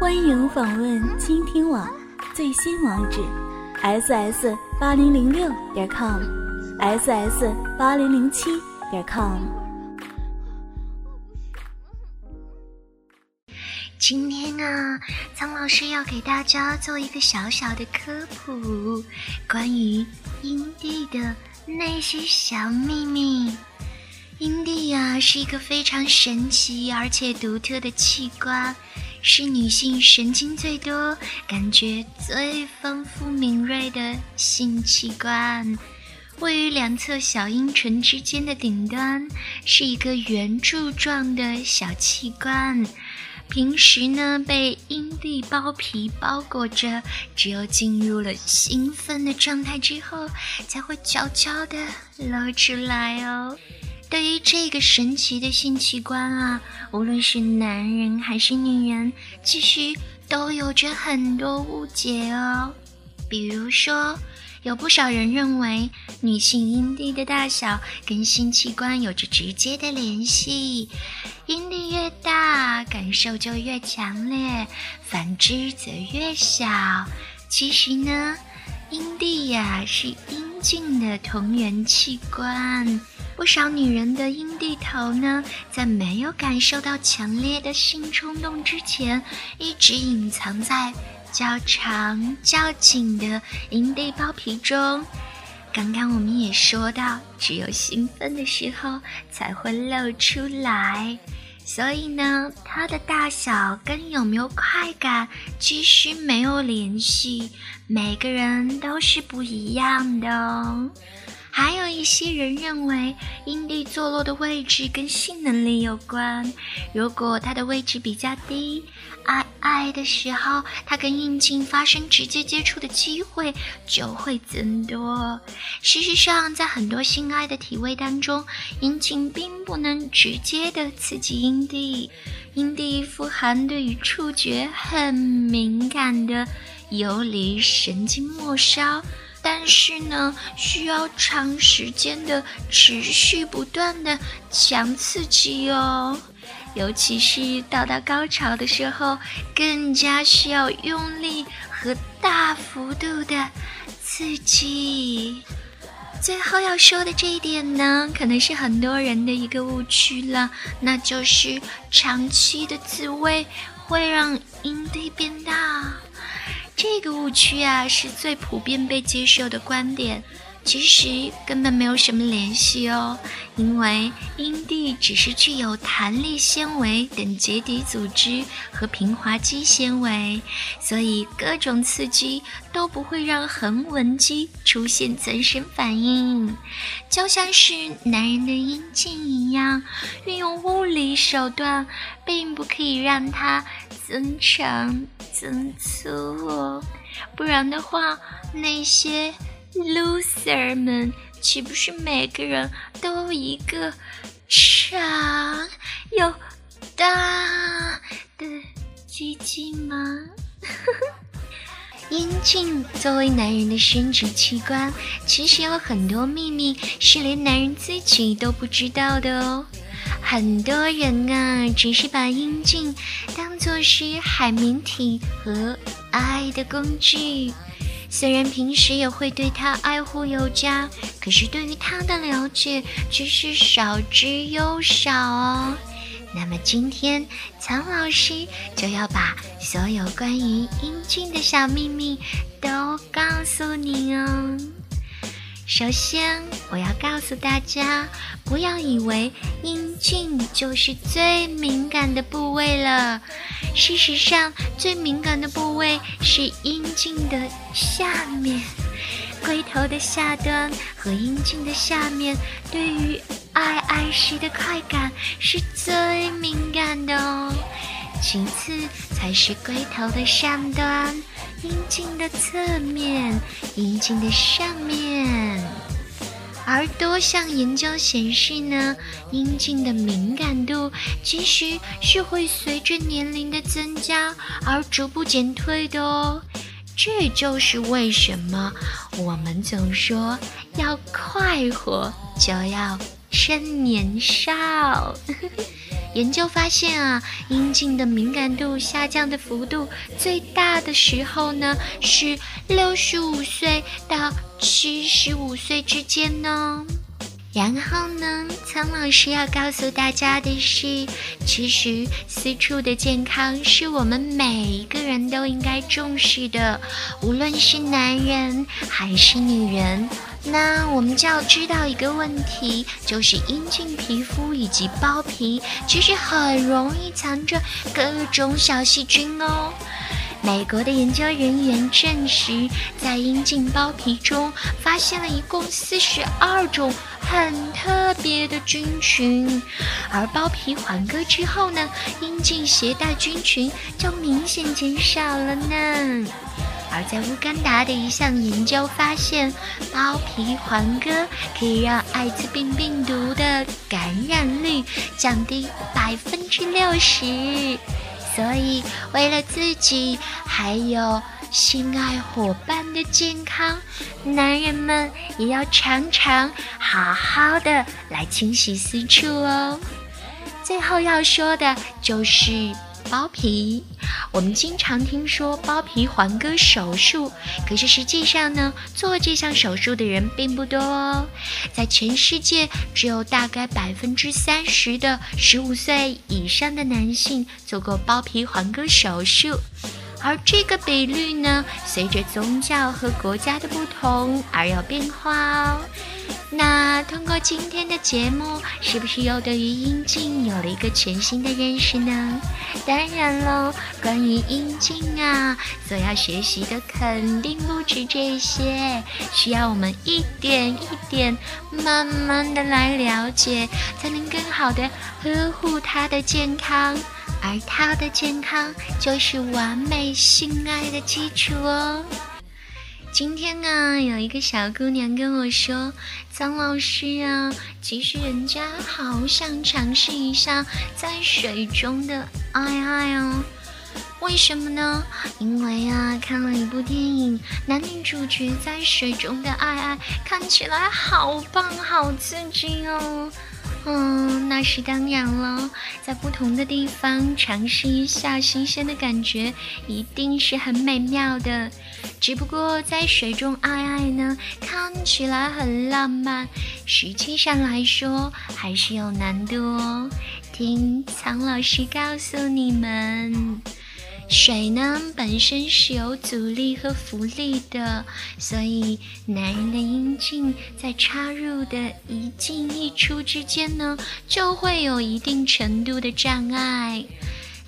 欢迎访问倾听网最新网址：ss 八零零六点 com，ss 八零零七点 com。今天啊，苍老师要给大家做一个小小的科普，关于阴蒂的那些小秘密。阴蒂呀，是一个非常神奇而且独特的器官，是女性神经最多、感觉最丰富敏锐的性器官。位于两侧小阴唇之间的顶端，是一个圆柱状的小器官。平时呢，被阴蒂包皮包裹着，只有进入了兴奋的状态之后，才会悄悄地露出来哦。对于这个神奇的性器官啊，无论是男人还是女人，其实都有着很多误解哦。比如说，有不少人认为女性阴蒂的大小跟性器官有着直接的联系，阴蒂越大，感受就越强烈；反之则越小。其实呢，阴蒂呀是阴茎的同源器官。不少女人的阴蒂头呢，在没有感受到强烈的性冲动之前，一直隐藏在较长、较紧的阴蒂包皮中。刚刚我们也说到，只有兴奋的时候才会露出来，所以呢，它的大小跟有没有快感其实没有联系，每个人都是不一样的哦。还有一些人认为阴蒂坐落的位置跟性能力有关。如果它的位置比较低，爱爱的时候，它跟阴茎发生直接接触的机会就会增多。事实上，在很多性爱的体位当中，阴茎并不能直接的刺激阴蒂。阴蒂富含对于触觉很敏感的游离神经末梢。但是呢，需要长时间的持续不断的强刺激哦，尤其是到达高潮的时候，更加需要用力和大幅度的刺激。最后要说的这一点呢，可能是很多人的一个误区了，那就是长期的自慰会让阴蒂变大。这个误区啊，是最普遍被接受的观点。其实根本没有什么联系哦，因为阴蒂只是具有弹力纤维等结缔组织和平滑肌纤维，所以各种刺激都不会让横纹肌出现增生反应，就像是男人的阴茎一样，运用物理手段并不可以让它增长增粗哦，不然的话那些。Loser 们，岂不是每个人都一个长又大的鸡鸡吗？阴茎作为男人的生殖器官，其实有很多秘密是连男人自己都不知道的哦。很多人啊，只是把阴茎当作是海绵体和爱的工具。虽然平时也会对他爱护有加，可是对于他的了解却是少之又少哦。那么今天苍老师就要把所有关于英俊的小秘密都告诉你哦。首先，我要告诉大家，不要以为阴茎就是最敏感的部位了。事实上，最敏感的部位是阴茎的下面，龟头的下端和阴茎的下面，对于爱爱时的快感是最敏感的哦。其次才是龟头的上端。阴茎的侧面，阴茎的上面，而多项研究显示呢，阴茎的敏感度其实是会随着年龄的增加而逐步减退的哦。这就是为什么我们总说要快活就要趁年少。研究发现啊，阴茎的敏感度下降的幅度最大的时候呢，是六十五岁到七十五岁之间呢。然后呢，苍老师要告诉大家的是，其实私处的健康是我们每一个人都应该重视的，无论是男人还是女人。那我们就要知道一个问题，就是阴茎皮肤以及包皮其实很容易藏着各种小细菌哦。美国的研究人员证实，在阴茎包皮中发现了一共四十二种很特别的菌群，而包皮环割之后呢，阴茎携带菌群就明显减少了呢。而在乌干达的一项研究发现，包皮环割可以让艾滋病病毒的感染率降低百分之六十。所以，为了自己还有心爱伙伴的健康，男人们也要常常好好的来清洗私处哦。最后要说的就是。包皮，我们经常听说包皮环割手术，可是实际上呢，做这项手术的人并不多哦。在全世界，只有大概百分之三十的十五岁以上的男性做过包皮环割手术，而这个比率呢，随着宗教和国家的不同而有变化哦。那通过今天的节目，是不是又对于阴茎有了一个全新的认识呢？当然喽，关于阴茎啊，所要学习的肯定不止这些，需要我们一点一点、慢慢的来了解，才能更好的呵护它的健康，而它的健康就是完美性爱的基础哦。今天啊，有一个小姑娘跟我说：“张老师啊，其实人家好想尝试一下在水中的爱爱哦。为什么呢？因为啊，看了一部电影，男女主角在水中的爱爱看起来好棒，好刺激哦。”嗯，那是当然了，在不同的地方尝试一下新鲜的感觉，一定是很美妙的。只不过在水中爱爱呢，看起来很浪漫，实际上来说还是有难度哦。听苍老师告诉你们。水呢本身是有阻力和浮力的，所以男人的阴茎在插入的一进一出之间呢，就会有一定程度的障碍。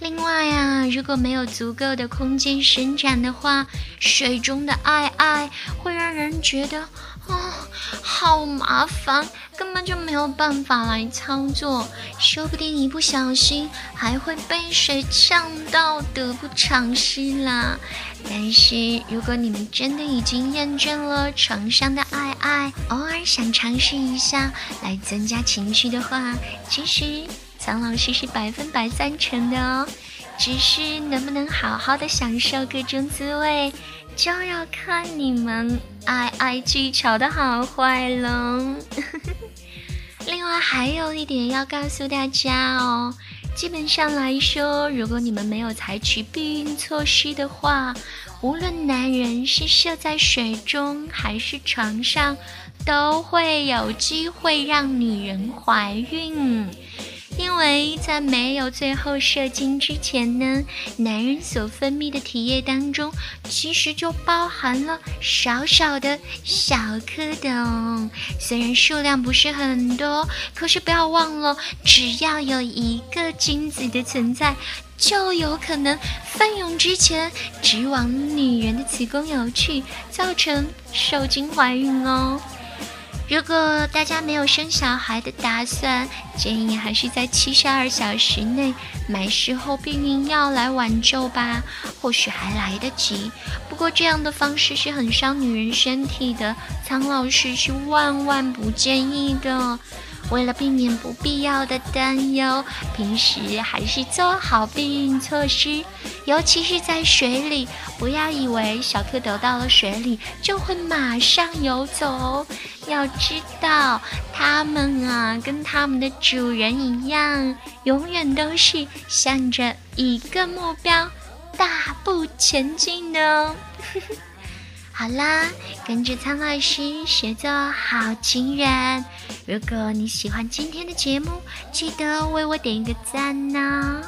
另外啊，如果没有足够的空间伸展的话，水中的爱爱会让人觉得啊，好麻烦，根本就没有办法来操作，说不定一不小心还会被谁呛到，得不偿失啦。但是如果你们真的已经厌倦了床上的爱爱，偶尔想尝试一下来增加情趣的话，其实。苍老师是百分百赞成的哦，只是能不能好好的享受各种滋味，就要看你们爱爱技巧的好坏了。另外还有一点要告诉大家哦，基本上来说，如果你们没有采取避孕措施的话，无论男人是射在水中还是床上，都会有机会让女人怀孕。因为在没有最后射精之前呢，男人所分泌的体液当中，其实就包含了少少的小蝌蚪。虽然数量不是很多，可是不要忘了，只要有一个精子的存在，就有可能奋勇之前直往女人的子宫游去，造成受精怀孕哦。如果大家没有生小孩的打算，建议还是在七十二小时内买事后避孕药来挽救吧，或许还来得及。不过这样的方式是很伤女人身体的，苍老师是万万不建议的。为了避免不必要的担忧，平时还是做好避孕措施，尤其是在水里，不要以为小蝌蚪到了水里就会马上游走哦。要知道，它们啊，跟它们的主人一样，永远都是向着一个目标大步前进的。好啦，跟着苍老师学做好情人。如果你喜欢今天的节目，记得为我点一个赞呢。